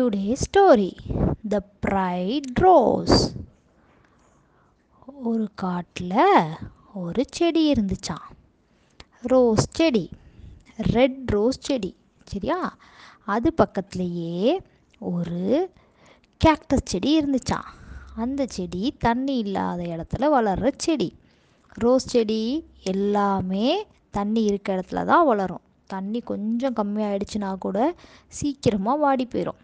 Today story the bright rose ஒரு காட்டில் ஒரு செடி இருந்துச்சாம். ரோஸ் செடி ரெட் ரோஸ் செடி சரியா? அது பக்கத்துலேயே ஒரு கேக்டஸ் செடி இருந்துச்சாம். அந்த செடி தண்ணி இல்லாத இடத்துல வளர்கிற செடி. ரோஸ் செடி எல்லாமே தண்ணி இருக்க இடத்துல தான் வளரும். தண்ணி கொஞ்சம் கம்மியாயிடுச்சுன்னா கூட சீக்கிரமாக வாடி போயிடும்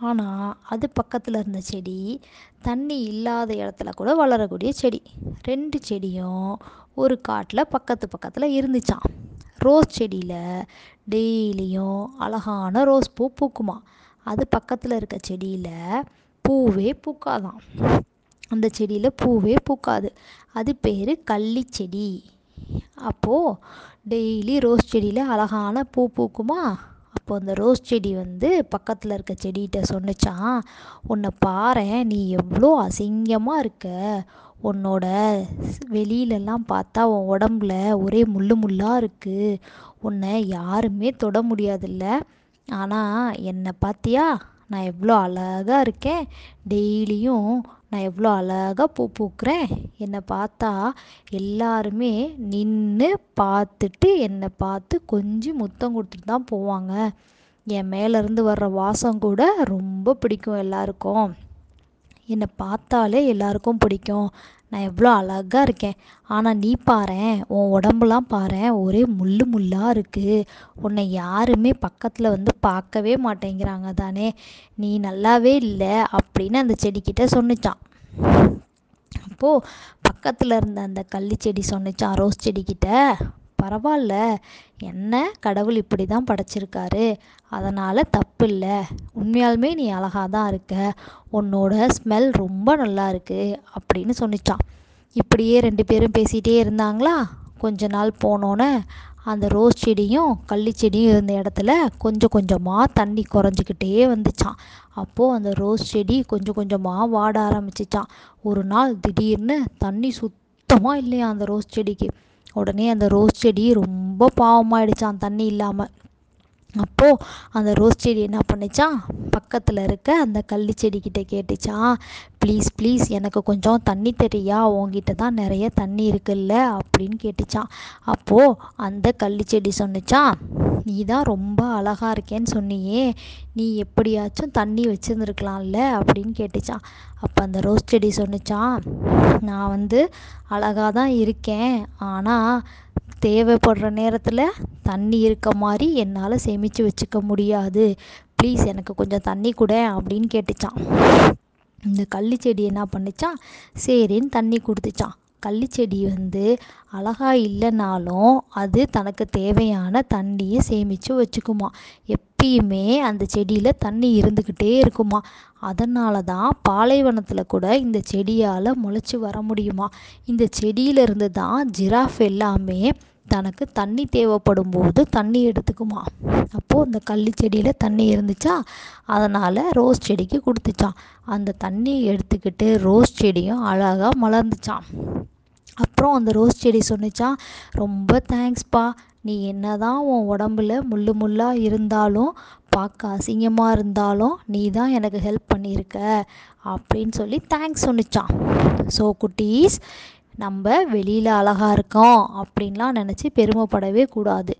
ஆனால் அது பக்கத்தில் இருந்த செடி தண்ணி இல்லாத இடத்துல கூட வளரக்கூடிய செடி. ரெண்டு செடியும் ஒரு காட்டில் பக்கத்து பக்கத்தில் இருந்துச்சாம் ரோஸ் செடியில் டெய்லியும் அழகான ரோஸ் பூ பூக்குமா. அது பக்கத்தில் இருக்க செடியில் பூவே பூக்காதான் அந்த செடியில் பூவே பூக்காது. அது பேர் கள்ளி செடி. அப்போது டெய்லி ரோஸ் செடியில் அழகான பூ பூக்குமா. அப்போ அந்த ரோஸ் செடி வந்து பக்கத்தில் இருக்க செடிகிட்ட சொன்னிச்சான் உன்னை பாரேன் நீ எவ்வளோ அசிங்கமாக இருக்க. உன்னோட வெளியிலலாம் பார்த்தா உன் உடம்புல ஒரே முள்ளு முள்ளாக இருக்குது உன்னை யாருமே தொட முடியாதுல்ல. ஆனால் என்னை பார்த்தியா நான் எவ்வளோ அழகாக இருக்கேன். டெய்லியும் நான் எவ்வளோ அழகாக பூ பூக்கிறேன்? என்னை பார்த்தா எல்லாருமே நின்று பார்த்துட்டு என்னை பார்த்து கொஞ்சம் முத்தம் கொடுத்துட்டு தான் போவாங்க. என் மேலேருந்து வர்ற வாசம் கூட ரொம்ப பிடிக்கும் எல்லாருக்கும். என்னை பார்த்தாலே எல்லாருக்கும் பிடிக்கும். நான் எவ்வளோ அழகாக இருக்கேன். ஆனால் நீ பாரேன் உன் உடம்புலாம் பாரேன் ஒரே முள்ளு முள்ளாக இருக்குது உன்னை யாருமே பக்கத்தில் வந்து பார்க்கவே மாட்டேங்கிறாங்க தானே. நீ நல்லாவே இல்லை அப்படின்னு அந்த செடிக்கிட்ட சொன்னிச்சான். அப்போது பக்கத்தில் இருந்த அந்த கள்ளி செடி சொன்னிச்சான் ரோஸ் செடிக்கிட்ட. பரவாயில்ல என்ன கடவுள் இப்படி தான் படைச்சிருக்காரு. அதனால் தப்பு இல்லை உண்மையாலுமே நீ அழகாக தான் இருக்க. உன்னோட ஸ்மெல் ரொம்ப நல்லா இருக்குது அப்படின்னு சொன்னிச்சான் இப்படியே ரெண்டு பேரும் பேசிகிட்டே இருந்தாங்களா? கொஞ்ச நாள் போனோன்னே அந்த ரோஸ் செடியும் கள்ளி செடியும் இருந்த இடத்துல கொஞ்சம் கொஞ்சமாக தண்ணி குறைஞ்சிக்கிட்டே வந்துச்சான். அப்போது அந்த ரோஸ் செடி கொஞ்சம் கொஞ்சமாக வாட ஆரம்பிச்சிச்சான். ஒரு நாள் திடீர்னு தண்ணி சுத்தமாக இல்லையா அந்த ரோஸ் செடிக்கு? உடனே அந்த ரோஸ் செடி ரொம்ப பாவமாயிடுச்சான் தண்ணி இல்லாமல் அப்போது அந்த ரோஸ் செடி என்ன பண்ணிச்சான் பக்கத்தில் இருக்க அந்த கள்ளி செடிக்கிட்ட கேட்டுச்சான் ப்ளீஸ் ப்ளீஸ் எனக்கு கொஞ்சம் தண்ணி தெரியா உங்ககிட்ட தான் நிறைய தண்ணி இருக்குல்ல அப்படின்னு கேட்டுச்சான் அப்போது அந்த கள்ளி செடி சொன்னிச்சான் நீ தான் ரொம்ப அழகாக இருக்கேன்னு சொன்னியே நீ எப்படியாச்சும் தண்ணி வச்சுருந்துருக்கலாம்ல அப்படின்னு கேட்டுச்சான் அப்போ அந்த ரோஸ் செடி சொன்னிச்சான் நான் வந்து அழகாக தான் இருக்கேன் ஆனால் தேவைப்படுற நேரத்தில் தண்ணி இருக்க மாதிரி என்னால் சேமித்து வச்சுக்க முடியாது. ப்ளீஸ் எனக்கு கொஞ்சம் தண்ணி கூட அப்படின்னு கேட்டுச்சான் இந்த கள்ளி செடி என்ன பண்ணிச்சான் சரின்னு தண்ணி கொடுத்துச்சான் கள்ளி செடி வந்து அழகாக இல்லைனாலும் அது தனக்கு தேவையான தண்ணியை சேமித்து வச்சுக்குமா எப்பயுமே அந்த செடியில் தண்ணி இருந்துக்கிட்டே இருக்குமா? அதனால தான் பாலைவனத்தில் கூட இந்த செடியால் முளைச்சி வர முடியுமா? இந்த செடியிலிருந்து தான் ஜிராஃப் எல்லாமே தனக்கு தண்ணி தேவைப்படும் போது தண்ணி எடுத்துக்குமா? அப்போது அந்த கள்ளி செடியில் தண்ணி இருந்துச்சா? அதனால் ரோஸ் செடிக்கு கொடுத்துச்சான் அந்த தண்ணியை எடுத்துக்கிட்டு ரோஸ் செடியும் அழகாக மலர்ந்துச்சான் அப்புறம் அந்த ரோஸ் செடி சொன்னிச்சான் ரொம்ப தேங்க்ஸ்ப்பா நீ என்ன தான் உன் உடம்புல முள்ளு முள்ளாக இருந்தாலும் பார்க்க அசிங்கமாக இருந்தாலும் நீ தான் எனக்கு ஹெல்ப் பண்ணியிருக்க அப்படின்னு சொல்லி தேங்க்ஸ் சொன்னிச்சான். ஸோ குட்டீஸ் நம்ம வெளியில் அழகாக இருக்கோம் அப்படின்லாம் நினச்சி பெருமைப்படவே கூடாது.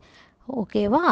ஓகேவா